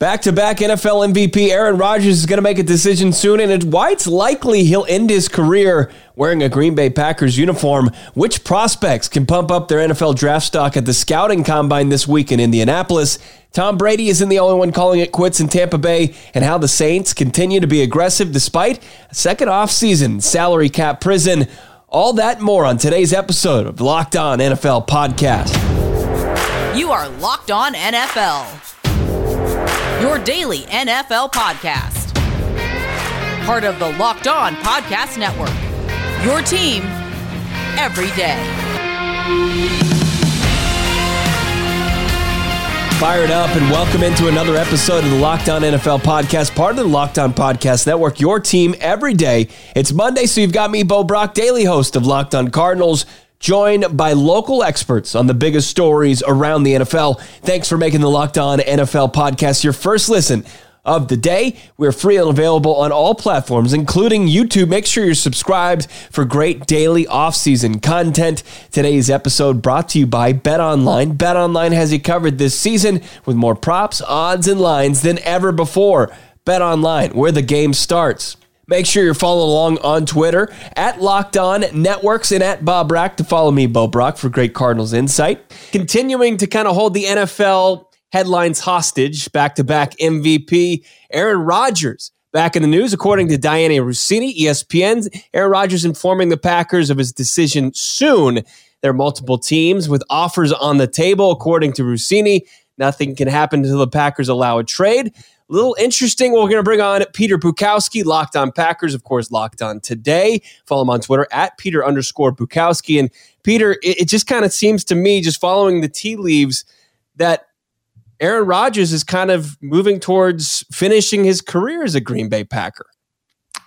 Back to back NFL MVP Aaron Rodgers is going to make a decision soon, and it's why it's likely he'll end his career wearing a Green Bay Packers uniform. Which prospects can pump up their NFL draft stock at the scouting combine this week in Indianapolis? Tom Brady isn't the only one calling it quits in Tampa Bay, and how the Saints continue to be aggressive despite a second offseason salary cap prison. All that more on today's episode of Locked On NFL Podcast. You are Locked On NFL your daily NFL podcast. Part of the Locked On Podcast Network. Your team every day. Fired up and welcome into another episode of the Locked On NFL podcast, part of the Locked On Podcast Network, your team every day. It's Monday, so you've got me, Bo Brock, daily host of Locked On Cardinals joined by local experts on the biggest stories around the NFL. Thanks for making the Locked On NFL podcast your first listen of the day. We're free and available on all platforms, including YouTube. Make sure you're subscribed for great daily off-season content. Today's episode brought to you by Bet Online. Bet Online has you covered this season with more props, odds, and lines than ever before. Bet Online, where the game starts. Make sure you're following along on Twitter at Locked On Networks and at Bo Brock to follow me, Bo Brock, for great Cardinals insight. Continuing to kind of hold the NFL headlines hostage, back to back MVP Aaron Rodgers back in the news. According to Dianna Russini, ESPN, Aaron Rodgers informing the Packers of his decision soon. There are multiple teams with offers on the table, according to Russini. Nothing can happen until the Packers allow a trade little interesting. We're going to bring on Peter Bukowski, Locked On Packers, of course, Locked On Today. Follow him on Twitter at Peter underscore Bukowski. And Peter, it, it just kind of seems to me, just following the tea leaves, that Aaron Rodgers is kind of moving towards finishing his career as a Green Bay Packer.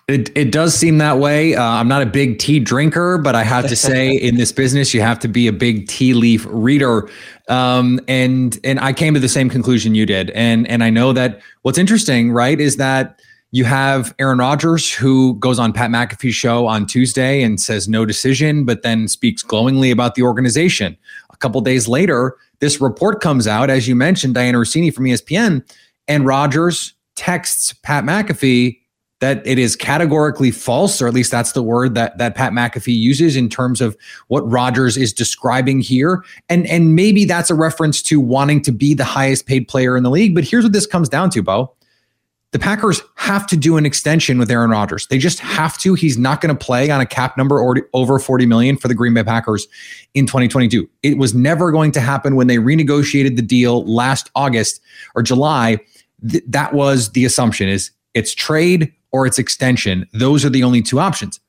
It, it does seem that way. Uh, I'm not a big tea drinker, but I have to say, in this business, you have to be a big tea leaf reader. Um, and and I came to the same conclusion you did. And and I know that what's interesting, right, is that you have Aaron Rodgers who goes on Pat McAfee's show on Tuesday and says no decision, but then speaks glowingly about the organization. A couple days later, this report comes out, as you mentioned, Dianna Russini from ESPN, and Rodgers texts Pat McAfee that it is categorically false, or at least that's the word that that Pat McAfee uses in terms of what Rodgers is describing here. And and maybe that's a reference to wanting to be the highest paid player in the league. But here's what this comes down to, Bo. The Packers have to do an extension with Aaron Rodgers. They just have to. He's not going to play on a cap number or over 40 million for the Green Bay Packers in 2022. It was never going to happen when they renegotiated the deal last August or July. Th- that was the assumption is it's trade or its extension. Those are the only two options.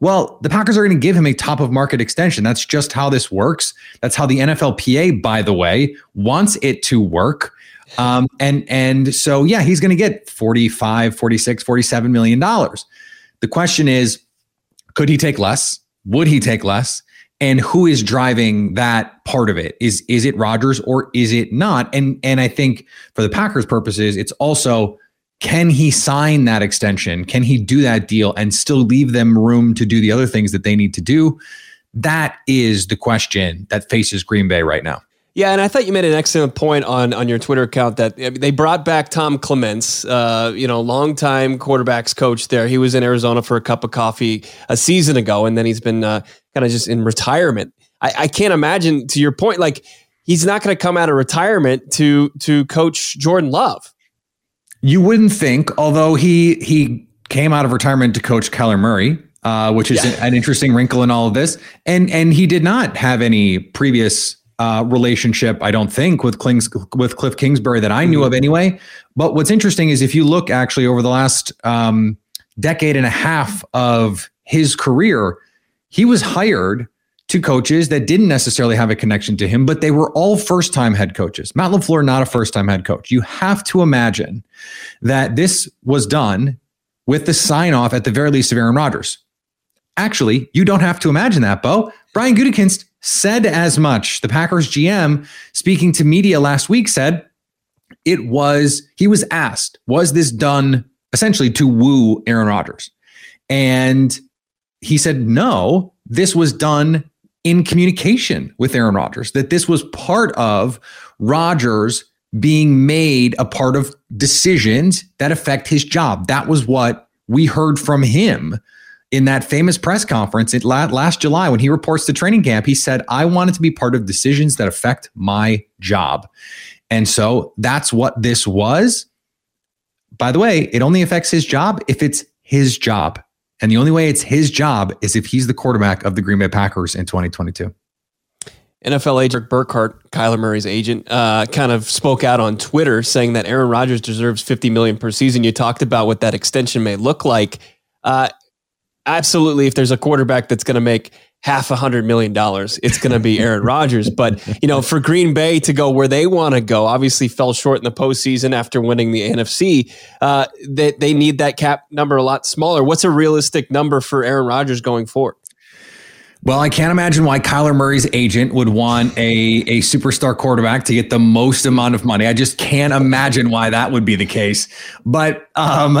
Well, the Packers are going to give him a top of market extension. That's just how this works. That's how the NFLPA, by the way, wants it to work. Um, and and so yeah, he's going to get 45, 46, 47 million dollars. The question is, could he take less? Would he take less? And who is driving that part of it? Is is it Rodgers or is it not? And and I think for the Packers purposes, it's also can he sign that extension? Can he do that deal and still leave them room to do the other things that they need to do? That is the question that faces Green Bay right now. Yeah, and I thought you made an excellent point on on your Twitter account that they brought back Tom Clements, uh, you know, longtime quarterbacks coach there. He was in Arizona for a cup of coffee a season ago, and then he's been uh, kind of just in retirement. I, I can't imagine, to your point, like he's not going to come out of retirement to to coach Jordan Love. You wouldn't think, although he he came out of retirement to coach Kyler Murray, uh, which is yeah. an interesting wrinkle in all of this, and and he did not have any previous uh, relationship, I don't think, with Klings, with Cliff Kingsbury that I knew mm-hmm. of anyway. But what's interesting is if you look actually over the last um, decade and a half of his career, he was hired to coaches that didn't necessarily have a connection to him, but they were all first time head coaches. Matt LaFleur, not a first time head coach. You have to imagine that this was done with the sign off at the very least of Aaron Rodgers. Actually, you don't have to imagine that, Bo. Brian Gutekunst said as much. The Packers GM, speaking to media last week, said it was, he was asked, was this done essentially to woo Aaron Rodgers? And he said, no, this was done in communication with Aaron Rodgers, that this was part of Rodgers being made a part of decisions that affect his job. That was what we heard from him in that famous press conference last July when he reports to training camp. He said, I wanted to be part of decisions that affect my job. And so that's what this was. By the way, it only affects his job if it's his job. And the only way it's his job is if he's the quarterback of the Green Bay Packers in 2022. NFL agent Burkhardt, Kyler Murray's agent, uh, kind of spoke out on Twitter saying that Aaron Rodgers deserves 50 million per season. You talked about what that extension may look like. Uh, absolutely, if there's a quarterback that's going to make half a hundred million dollars, it's going to be Aaron Rodgers. But you know, for Green Bay to go where they want to go, obviously fell short in the postseason after winning the NFC. Uh, they they need that cap number a lot smaller. What's a realistic number for Aaron Rodgers going forward? Well, I can't imagine why Kyler Murray's agent would want a, a superstar quarterback to get the most amount of money. I just can't imagine why that would be the case. But um,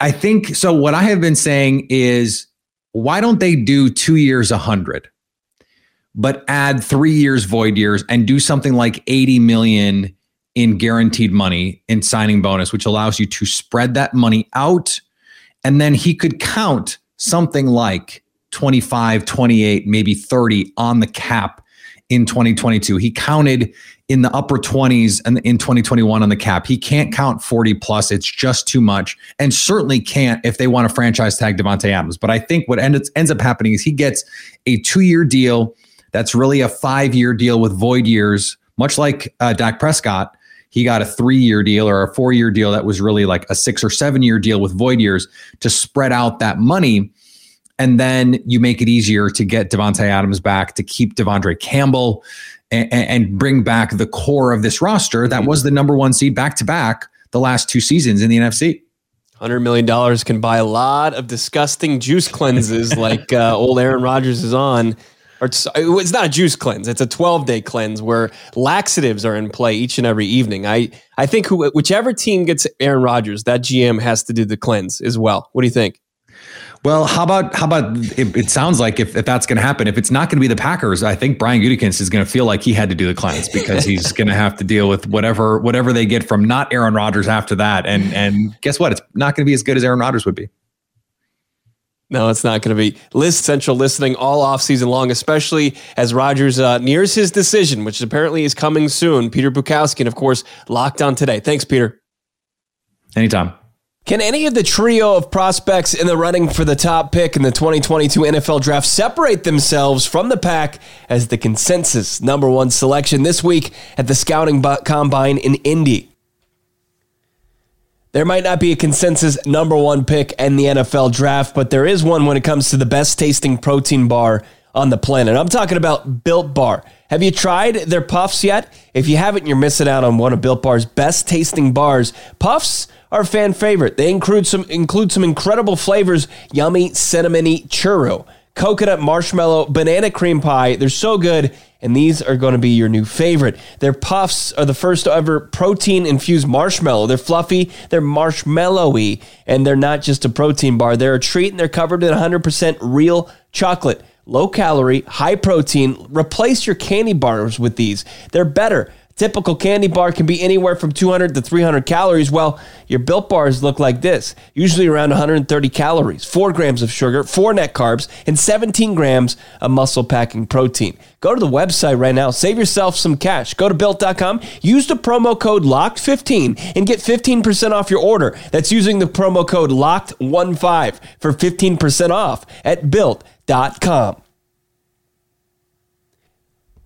I think so. What I have been saying is, why don't they do two years, a hundred, but add three years void years and do something like 80 million in guaranteed money in signing bonus, which allows you to spread that money out. And then he could count something like 25, 28, maybe 30 on the cap in 2022. He counted in the upper 20s and in 2021 on the cap. He can't count 40 plus. It's just too much. And certainly can't if they want to franchise tag Davante Adams. But I think what ends, ends up happening is he gets a two year deal that's really a five year deal with void years, much like uh, Dak Prescott. He got a three year deal or a four year deal that was really like a six or seven year deal with void years to spread out that money and then you make it easier to get Davante Adams back, to keep De'Vondre Campbell, and, and bring back the core of this roster that was the number one seed back to back the last two seasons in the NFC. $100 million can buy a lot of disgusting juice cleanses like uh, old Aaron Rodgers is on. Or it's, it's not a juice cleanse; it's a 12 day cleanse where laxatives are in play each and every evening. I I think who, whichever team gets Aaron Rodgers, that GM has to do the cleanse as well. What do you think? Well, how about how about it, it sounds like if, if that's going to happen, if it's not going to be the Packers, I think Brian Gutekunst is going to feel like he had to do the cleanse because he's going to have to deal with whatever whatever they get from not Aaron Rodgers after that. And and guess what? It's not going to be as good as Aaron Rodgers would be. No, it's not going to be list central listening all off season long, especially as Rodgers uh, nears his decision, which apparently is coming soon. Peter Bukowski, and of course, locked on today. Thanks, Peter. Anytime. Can any of the trio of prospects in the running for the top pick in the 2022 NFL draft separate themselves from the pack as the consensus number one selection this week at the scouting combine in Indy? There might not be a consensus number one pick in the NFL draft, but there is one when it comes to the best tasting protein bar on the planet. I'm talking about Built Bar. Have you tried their puffs yet? If you haven't, you're missing out on one of Built Bar's best tasting bars. Puffs are fan favorite. They include some include some incredible flavors: yummy cinnamony churro, coconut marshmallow, banana cream pie. They're so good, and these are going to be your new favorite. Their puffs are the first ever protein infused marshmallow. They're fluffy, they're marshmallowy, and they're not just a protein bar. They're a treat, and they're covered in 100% real chocolate. Low calorie, high protein. Replace your candy bars with these. They're better. Typical candy bar can be anywhere from 200 to 300 calories. Well, your built bars look like this usually around 130 calories, 4 grams of sugar, 4 net carbs, and 17 grams of muscle packing protein. Go to the website right now, save yourself some cash. Go to built.com, use the promo code LOCKED15 and get 15% off your order. That's using the promo code LOCKED15 for 15% off at built.com.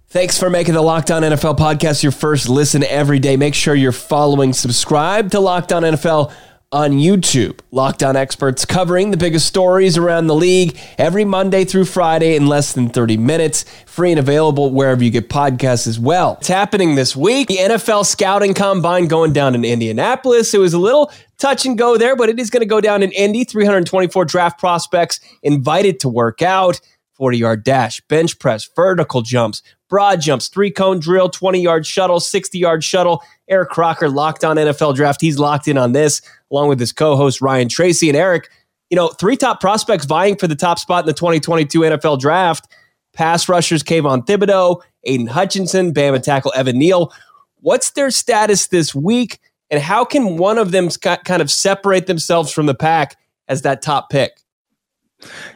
Thanks for making the Locked On NFL podcast your first listen every day. Make sure you're following, subscribe to Locked On NFL on YouTube. Locked On experts covering the biggest stories around the league every Monday through Friday in less than 30 minutes. Free and available wherever you get podcasts as well. It's happening this week. The NFL scouting combine going down in Indianapolis. It was a little touch and go there, but it is going to go down in Indy. 324 draft prospects invited to work out. 40 yard dash, bench press, vertical jumps, broad jumps, three cone drill, 20 yard shuttle, 60 yard shuttle. Eric Crocker locked on NFL draft. He's locked in on this, along with his co host Ryan Tracy. And Eric, you know, three top prospects vying for the top spot in the 2022 NFL draft. Pass rushers Kayvon Thibodeaux, Aidan Hutchinson, Bama tackle Evan Neal. What's their status this week? And how can one of them kind of separate themselves from the pack as that top pick?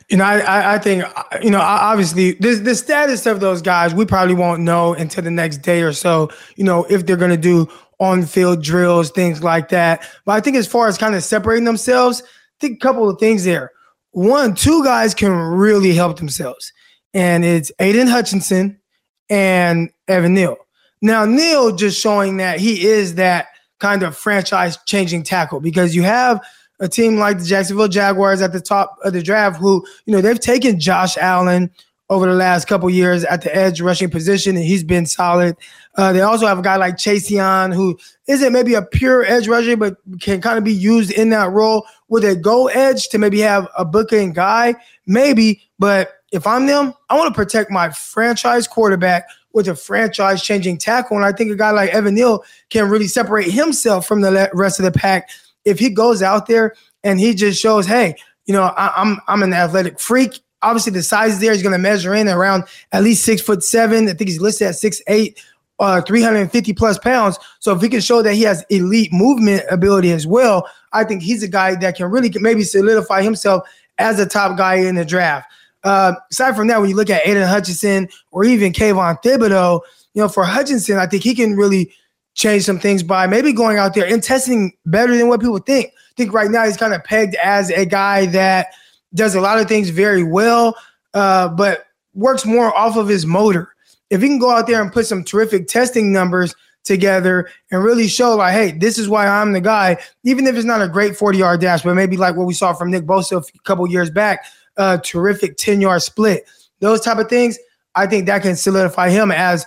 You know, I, I think you know obviously this the status of those guys we probably won't know until the next day or so. You know, if they're going to do on field drills, things like that. But I think as far as kind of separating themselves, I think a couple of things there. One, two guys can really help themselves, and it's Aidan Hutchinson and Evan Neal. Now Neal just showing that he is that kind of franchise changing tackle because you have a team like the Jacksonville Jaguars at the top of the draft who, you know, they've taken Josh Allen over the last couple years at the edge rushing position, and he's been solid. Uh, they also have a guy like Chase Young, who isn't maybe a pure edge rusher, but can kind of be used in that role. with a go edge to maybe have a booking guy? Maybe, but if I'm them, I want to protect my franchise quarterback with a franchise changing tackle. And I think a guy like Evan Neal can really separate himself from the rest of the pack if he goes out there and he just shows, hey, you know, I, I'm I'm an athletic freak. Obviously, the size there is going to measure in around at least six foot seven. I think he's listed at six eight, uh, 350 plus pounds. So if he can show that he has elite movement ability as well, I think he's a guy that can really maybe solidify himself as a top guy in the draft. Uh, aside from that, when you look at Aidan Hutchinson or even Kayvon Thibodeaux, you know, for Hutchinson, I think he can really change some things by maybe going out there and testing better than what people think. I think right now he's kind of pegged as a guy that does a lot of things very well, uh, but works more off of his motor. If he can go out there and put some terrific testing numbers together and really show like, hey, this is why I'm the guy, even if it's not a great 40 yard dash, but maybe like what we saw from Nick Bosa a couple years back, a terrific 10 yard split. Those type of things, I think that can solidify him as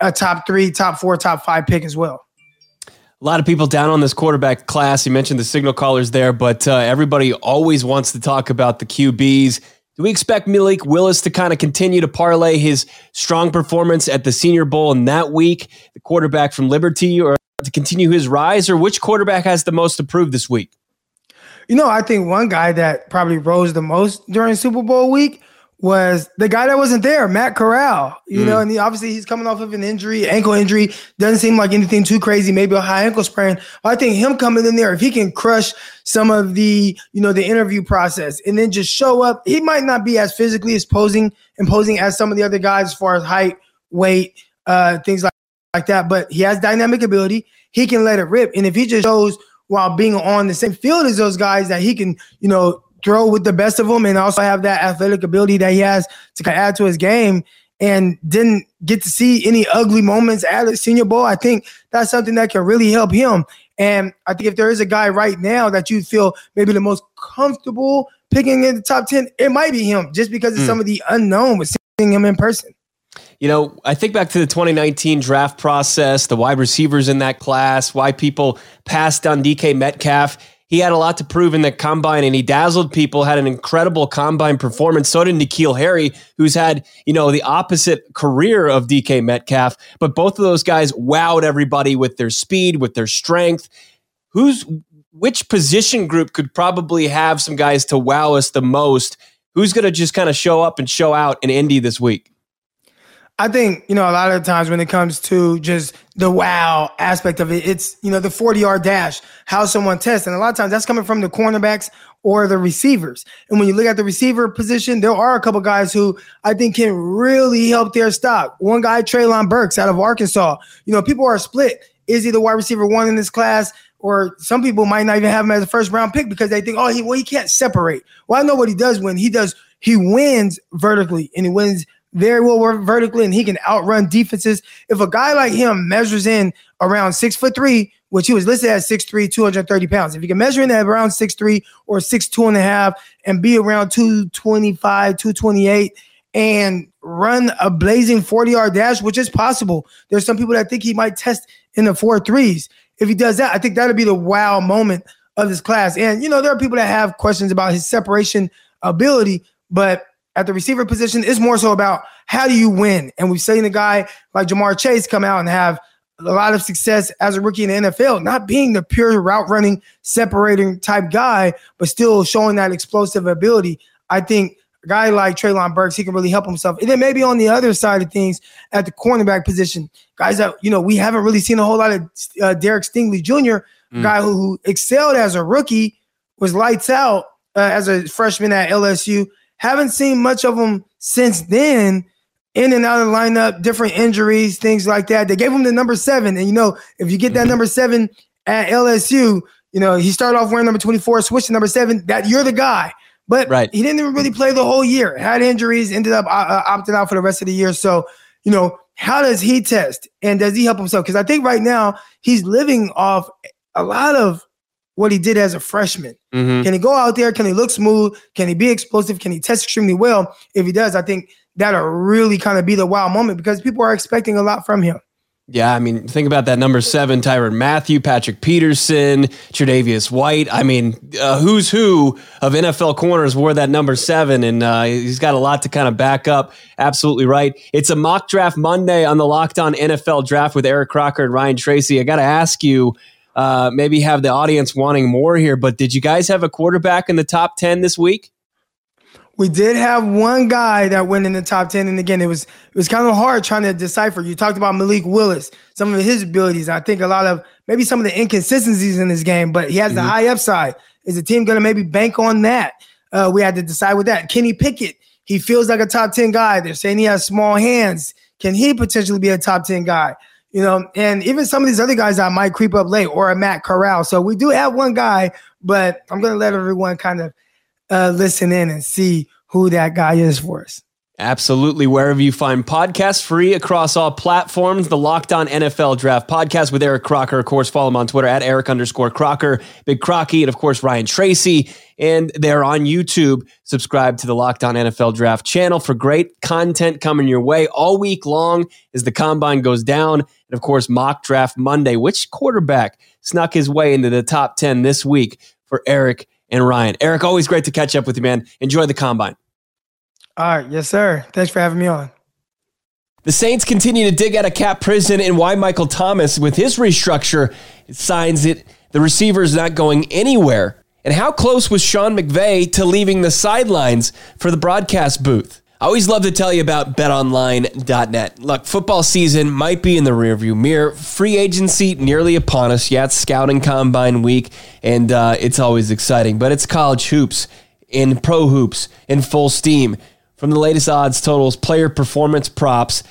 a top three, top four, top five pick as well. A lot of people down on this quarterback class. You mentioned the signal callers there, but uh, everybody always wants to talk about the QBs. Do we expect Malik Willis to kind of continue to parlay his strong performance at the Senior Bowl in that week, the quarterback from Liberty, or to continue his rise, or which quarterback has the most to prove this week? You know, I think one guy that probably rose the most during Super Bowl week was the guy that wasn't there, Matt Corral. You mm. know, and he, obviously he's coming off of an injury, ankle injury. Doesn't seem like anything too crazy, maybe a high ankle sprain. I think him coming in there, if he can crush some of the, you know, the interview process and then just show up, he might not be as physically as posing imposing as some of the other guys as far as height, weight, uh, things like, like that. But he has dynamic ability. He can let it rip. And if he just shows while being on the same field as those guys that he can, you know, throw with the best of them and also have that athletic ability that he has to add to his game and didn't get to see any ugly moments at the Senior Bowl. I think that's something that can really help him. And I think if there is a guy right now that you feel maybe the most comfortable picking in the top 10, it might be him just because of mm. some of the unknown with seeing him in person. You know, I think back to the 2019 draft process, the wide receivers in that class, why people passed on DK Metcalf he had a lot to prove in the combine and he dazzled people, had an incredible combine performance. So did N'Keal Harry, who's had, you know, the opposite career of DK Metcalf. But both of those guys wowed everybody with their speed, with their strength. Who's which position group could probably have some guys to wow us the most? Who's going to just kind of show up and show out in Indy this week? I think, you know, a lot of the times when it comes to just the wow aspect of it, it's, you know, the 40 yard dash, how someone tests. And a lot of times that's coming from the cornerbacks or the receivers. And when you look at the receiver position, there are a couple guys who I think can really help their stock. One guy, Treylon Burks out of Arkansas. You know, people are split. Is he the wide receiver one in this class? Or some people might not even have him as a first round pick because they think, oh, he well, he can't separate. Well, I know what he does when he does, he wins vertically and he wins very well work vertically and he can outrun defenses. If a guy like him measures in around six foot three, which he was listed at 6'3, 230 pounds, if he can measure in at around 6'3 or 6'2 and a half and be around 225, 228 and run a blazing 40 yard dash, which is possible. There's some people that think he might test in the four threes. If he does that, I think that'll be the wow moment of this class. And, you know, there are people that have questions about his separation ability, but at the receiver position is more so about how do you win. And we've seen a guy like Ja'Marr Chase come out and have a lot of success as a rookie in the NFL, not being the pure route running, separating type guy, but still showing that explosive ability. I think a guy like Treylon Burks, he can really help himself. And then maybe on the other side of things, at the cornerback position, guys that you know we haven't really seen a whole lot of uh, Derek Stingley Jr., mm. guy who, who, excelled as a rookie, was lights out uh, as a freshman at LSU. Haven't seen much of him since then. In and out of the lineup, different injuries, things like that. They gave him the number seven, and you know if you get that number seven at LSU, you know he started off wearing number twenty four, switched to number seven. That you're the guy. But right. he didn't even really play the whole year. Had injuries, ended up uh, uh, opting out for the rest of the year. So, you know, how does he test and does he help himself? Because I think right now he's living off a lot of what he did as a freshman. Mm-hmm. Can he go out there? Can he look smooth? Can he be explosive? Can he test extremely well? If he does, I think that'll really kind of be the wow moment because people are expecting a lot from him. Yeah, I mean, think about that number seven, Tyrann Mathieu, Patrick Peterson, Tre'Davious White. I mean, uh, who's who of NFL corners wore that number seven, and uh, he's got a lot to kind of back up. Absolutely right. It's a mock draft Monday on the Locked On NFL Draft with Eric Crocker and Ryan Tracy. I got to ask you, uh, maybe have the audience wanting more here, but did you guys have a quarterback in the top ten this week? we did have one guy that went in the top 10 and again it was it was kind of hard trying to decipher. You talked about malik willis some of his abilities i think a lot of maybe some of the inconsistencies in his game but he has mm-hmm. the high upside. Is the team going to maybe bank on that? Uh, we had to decide with that. Kenny pickett he feels like a top 10 guy. They're saying he has small hands. Can he potentially be a top 10 guy you know and even some of these other guys that might creep up late or a matt corral so we do have one guy but i'm going to let everyone kind of uh, listen in and see who that guy is for us. Absolutely. Wherever you find podcasts, free across all platforms. The Locked On NFL Draft Podcast with Eric Crocker. Of course, follow him on Twitter at Eric underscore Crocker, Big Crocky, and of course, Ryan Tracy. And they're on YouTube. Subscribe to the Locked On NFL Draft channel for great content coming your way all week long as the combine goes down. And of course, Mock Draft Monday. Which quarterback snuck his way into the top 10 this week for Eric and Ryan? Eric, always great to catch up with you, man. Enjoy the combine. All right. Yes, sir. Thanks for having me on. The Saints continue to dig out of cap prison, and why Michael Thomas, with his restructure, signs it the receiver is not going anywhere. And how close was Sean McVay to leaving the sidelines for the broadcast booth? I always love to tell you about betonline.net. Look, football season might be in the rearview mirror. Free agency nearly upon us. Yeah, it's scouting combine week, and uh, it's always exciting, but it's college hoops and pro hoops in full steam. From the latest odds, totals, player performance props,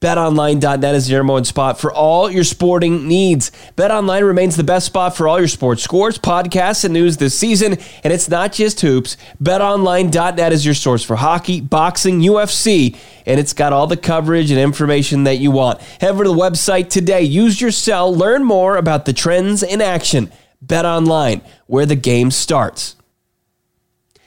BetOnline.net is your number one spot for all your sporting needs. BetOnline remains the best spot for all your sports scores, podcasts, and news this season. And it's not just hoops. BetOnline.net is your source for hockey, boxing, UFC, and it's got all the coverage and information that you want. Head over to the website today. Use your cell. Learn more about the trends in action. BetOnline, where the game starts.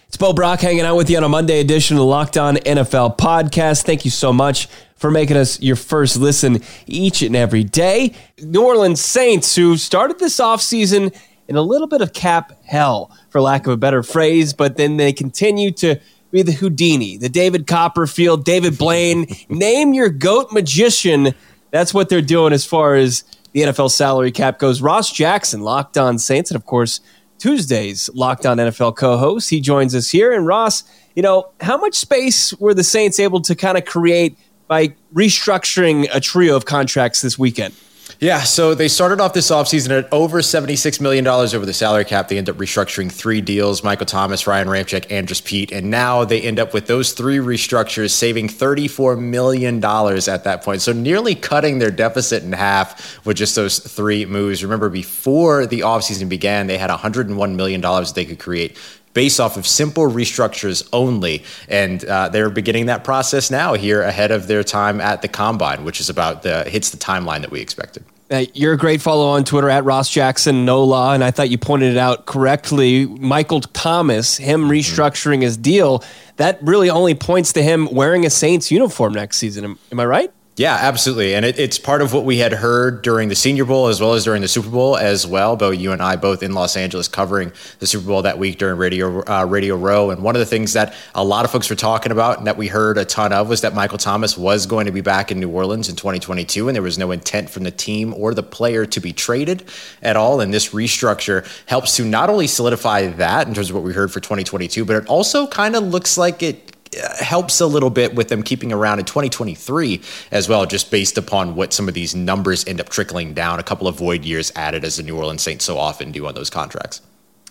It's Bo Brock hanging out with you on a Monday edition of the Locked On NFL podcast. Thank you so much for making us your first listen each and every day. New Orleans Saints, who started this offseason in a little bit of cap hell, for lack of a better phrase, but then they continue to be the Houdini, the David Copperfield, David Blaine, name your goat magician. That's what they're doing as far as the NFL salary cap goes. Ross Jackson, Locked On Saints, and of course, Tuesday's Locked On NFL co-host. He joins us here. And Ross, you know, how much space were the Saints able to kind of create by restructuring a trio of contracts this weekend? Yeah, so they started off this offseason at over $76 million over the salary cap. They end up restructuring three deals Michael Thomas, Ryan Ramczyk, Andrus Peat. And now they end up with those three restructures, saving $34 million at that point. So nearly cutting their deficit in half with just those three moves. Remember, before the offseason began, they had $101 million they could create based off of simple restructures only. And uh, they're beginning that process now here ahead of their time at the combine, which is about the hits the timeline that we expected. Uh, you're a great follow on Twitter at Ross Jackson Nola, and I thought you pointed it out correctly. Michael Thomas, him mm-hmm. restructuring his deal, that really only points to him wearing a Saints uniform next season. Am, am I right? Yeah, absolutely. And it, it's part of what we had heard during the Senior Bowl as well as during the Super Bowl as well. Bo, you and I both in Los Angeles covering the Super Bowl that week during Radio uh, Radio Row. And one of the things that a lot of folks were talking about and that we heard a ton of was that Michael Thomas was going to be back in New Orleans in 2022, and there was no intent from the team or the player to be traded at all. And this restructure helps to not only solidify that in terms of what we heard for 2022, but it also kind of looks like it helps a little bit with them keeping around in 2023 as well, just based upon what some of these numbers end up trickling down. A couple of void years added as the New Orleans Saints so often do on those contracts.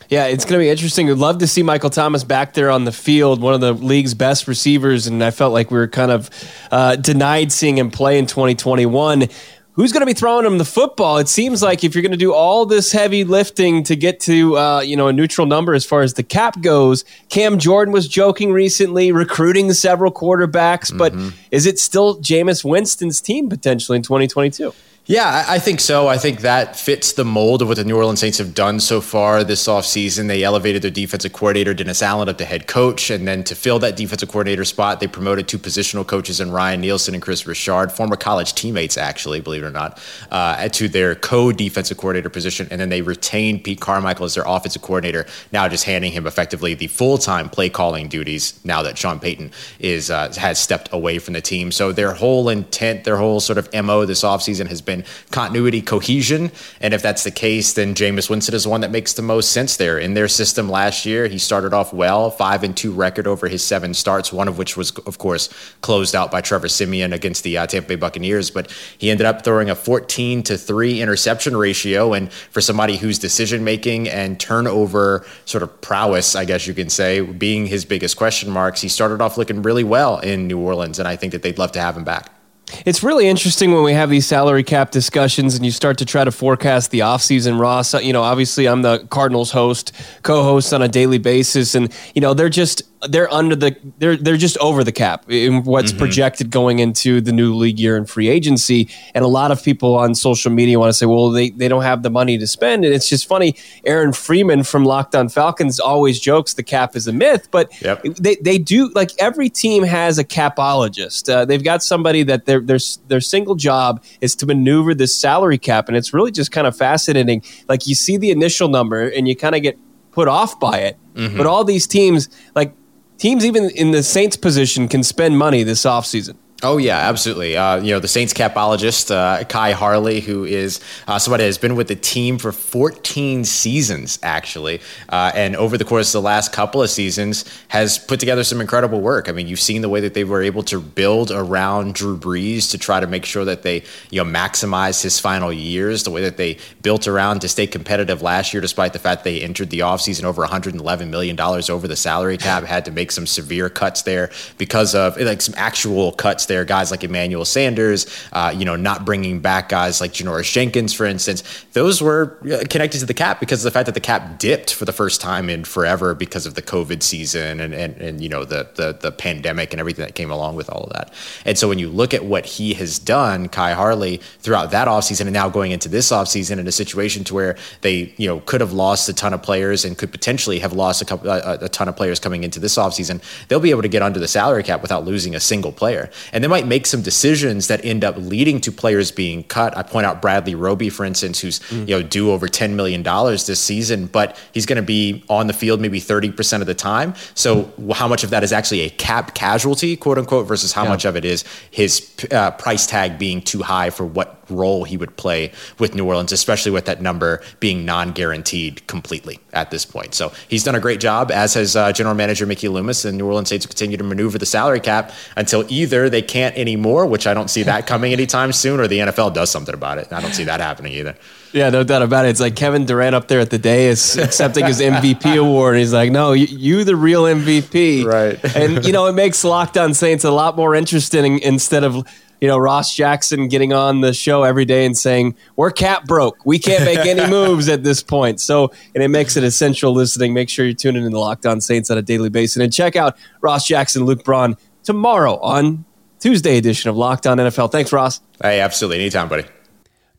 Yeah, it's going to be interesting. We'd love to see Michael Thomas back there on the field, one of the league's best receivers. And I felt like we were kind of uh, denied seeing him play in 2021 who's going to be throwing him the football? It seems like if you're going to do all this heavy lifting to get to uh, you know a neutral number as far as the cap goes, Cam Jordan was joking recently, recruiting several quarterbacks, mm-hmm. but is it still Jameis Winston's team potentially in 2022? Yeah, I think so. I think that fits the mold of what the New Orleans Saints have done so far this offseason. They elevated their defensive coordinator, Dennis Allen, up to head coach. And then to fill that defensive coordinator spot, they promoted two positional coaches in Ryan Nielsen and Kris Richard, former college teammates, actually, believe it or not, uh, to their co defensive coordinator position. And then they retained Pete Carmichael as their offensive coordinator, now just handing him effectively the full time play calling duties now that Sean Payton is uh, has stepped away from the team. So their whole intent, their whole sort of MO this offseason has been continuity, cohesion. And if that's the case, then Jameis Winston is the one that makes the most sense there. In their system last year, he started off well, five and two record over his seven starts, one of which was, of course, closed out by Trevor Siemian against the uh, Tampa Bay Buccaneers. But he ended up throwing a 14 to three interception ratio. And for somebody whose decision making and turnover sort of prowess, I guess you can say, being his biggest question marks, he started off looking really well in New Orleans. And I think that they'd love to have him back. It's really interesting when we have these salary cap discussions and you start to try to forecast the offseason, Ross. You know, obviously, I'm the Cardinals host, co host on a daily basis, and, you know, they're just they're under the they're they're just over the cap in what's mm-hmm. projected going into the new league year and free agency. And a lot of people on social media want to say, well, they, they don't have the money to spend. And it's just funny. Aaron Freeman from Locked On Falcons always jokes the cap is a myth, but yep. they, they do like every team has a capologist. Uh, they've got somebody that their their their single job is to maneuver this salary cap, and it's really just kind of fascinating. Like you see the initial number and you kind of get put off by it. Mm-hmm. But all these teams, like teams even in the Saints position can spend money this offseason. Oh yeah, absolutely. Uh, you know the Saints capologist uh, Khai Harley, who is uh, somebody has been with the team for 14 seasons actually, uh, and over the course of the last couple of seasons has put together some incredible work. I mean, you've seen the way that they were able to build around Drew Brees to try to make sure that they you know maximize his final years. The way that they built around to stay competitive last year, despite the fact they entered the offseason over 111 million dollars over the salary cap, had to make some severe cuts there because of like some actual cuts there, guys like Emmanuel Sanders, uh, you know, not bringing back guys like Janoris Jenkins, for instance. Those were uh, connected to the cap because of the fact that the cap dipped for the first time in forever because of the COVID season and, and, and you know, the, the, the pandemic and everything that came along with all of that. And so when you look at what he has done, Khai Harley, throughout that offseason and now going into this offseason in a situation to where they, you know, could have lost a ton of players and could potentially have lost a couple, a, a ton of players coming into this offseason, they'll be able to get under the salary cap without losing a single player. And they might make some decisions that end up leading to players being cut. I point out Bradley Roby, for instance, who's mm. you know due over ten million dollars this season, but he's going to be on the field maybe thirty percent of the time. So how much of that is actually a cap casualty, quote unquote, versus how yeah. much of it is his uh, price tag being too high for what role he would play with New Orleans, especially with that number being non-guaranteed completely at this point. So he's done a great job, as has uh, General Manager Mickey Loomis, and New Orleans Saints continue to maneuver the salary cap until either they can't anymore, which I don't see that coming anytime soon, or the NFL does something about it. I don't see that happening either. Yeah, no doubt about it. It's like Kevin Durant up there at the day is accepting his MVP award. He's like, no, you, you the real MVP. Right. and, you know, it makes Locked On Saints a lot more interesting instead of you know, Ross Jackson getting on the show every day and saying, We're cap broke. We can't make any moves at this point. So, and it makes it essential listening. Make sure you're tuning in to Locked On Saints on a daily basis. And check out Ross Jackson, Luke Braun tomorrow on Tuesday edition of Locked On NFL. Thanks, Ross. Hey, absolutely. Anytime, buddy.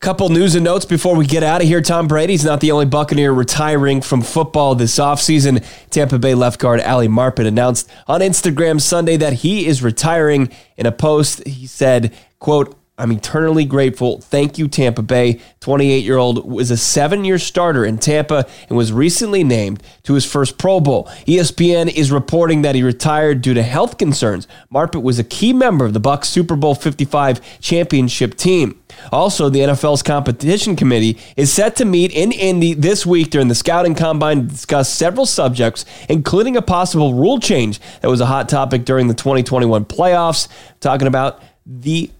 Couple news and notes before we get out of here. Tom Brady's not the only Buccaneer retiring from football this offseason. Tampa Bay left guard Ali Marpet announced on Instagram Sunday that he is retiring. In a post, he said, quote, I'm eternally grateful. Thank you, Tampa Bay. 28 year old was a seven year starter in Tampa and was recently named to his first Pro Bowl. ESPN is reporting that he retired due to health concerns. Marpet was a key member of the Bucs Super Bowl 55 championship team. Also, the NFL's competition committee is set to meet in Indy this week during the scouting combine to discuss several subjects, including a possible rule change that was a hot topic during the 2021 playoffs. Talking about the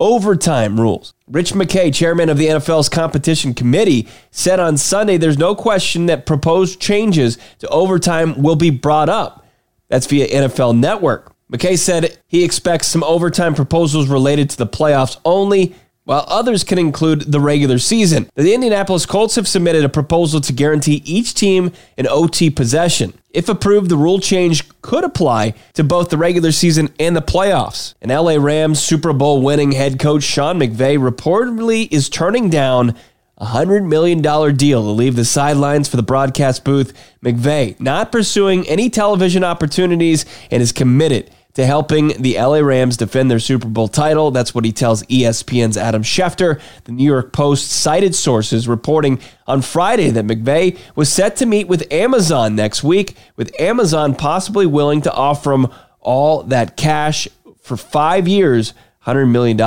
overtime rules. Rich McKay, chairman of the NFL's competition committee, said on Sunday there's no question that proposed changes to overtime will be brought up. That's via NFL Network. McKay said he expects some overtime proposals related to the playoffs only while others can include the regular season. The Indianapolis Colts have submitted a proposal to guarantee each team an OT possession. If approved, the rule change could apply to both the regular season and the playoffs. An LA Rams Super Bowl winning head coach Sean McVay reportedly is turning down a $100 million deal to leave the sidelines for the broadcast booth. McVay not pursuing any television opportunities and is committed to helping the LA Rams defend their Super Bowl title. That's what he tells ESPN's Adam Schefter. The New York Post cited sources reporting on Friday that McVay was set to meet with Amazon next week, with Amazon possibly willing to offer him all that cash for five years, $100 million.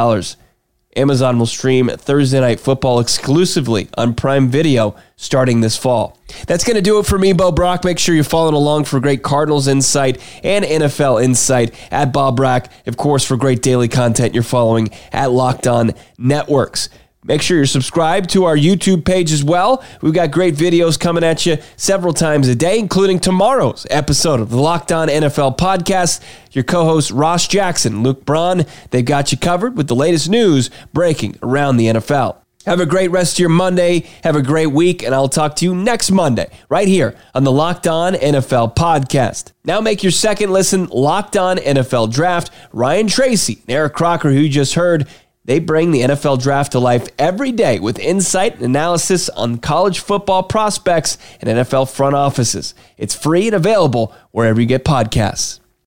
Amazon will stream Thursday Night Football exclusively on Prime Video starting this fall. That's going to do it for me, Bo Brock. Make sure you're following along for great Cardinals insight and NFL insight at Bo Brock. Of course, for great daily content, you're following at Locked On Networks. Make sure you're subscribed to our YouTube page as well. We've got great videos coming at you several times a day, including tomorrow's episode of the Locked On NFL podcast. Your co hosts, Ross Jackson, Luke Braun, they've got you covered with the latest news breaking around the NFL. Have a great rest of your Monday. Have a great week, and I'll talk to you next Monday right here on the Locked On NFL podcast. Now make your second listen Locked On NFL Draft. Ryan Tracy and Eric Crocker, who you just heard, they bring the NFL draft to life every day with insight and analysis on college football prospects and NFL front offices. It's free and available wherever you get podcasts.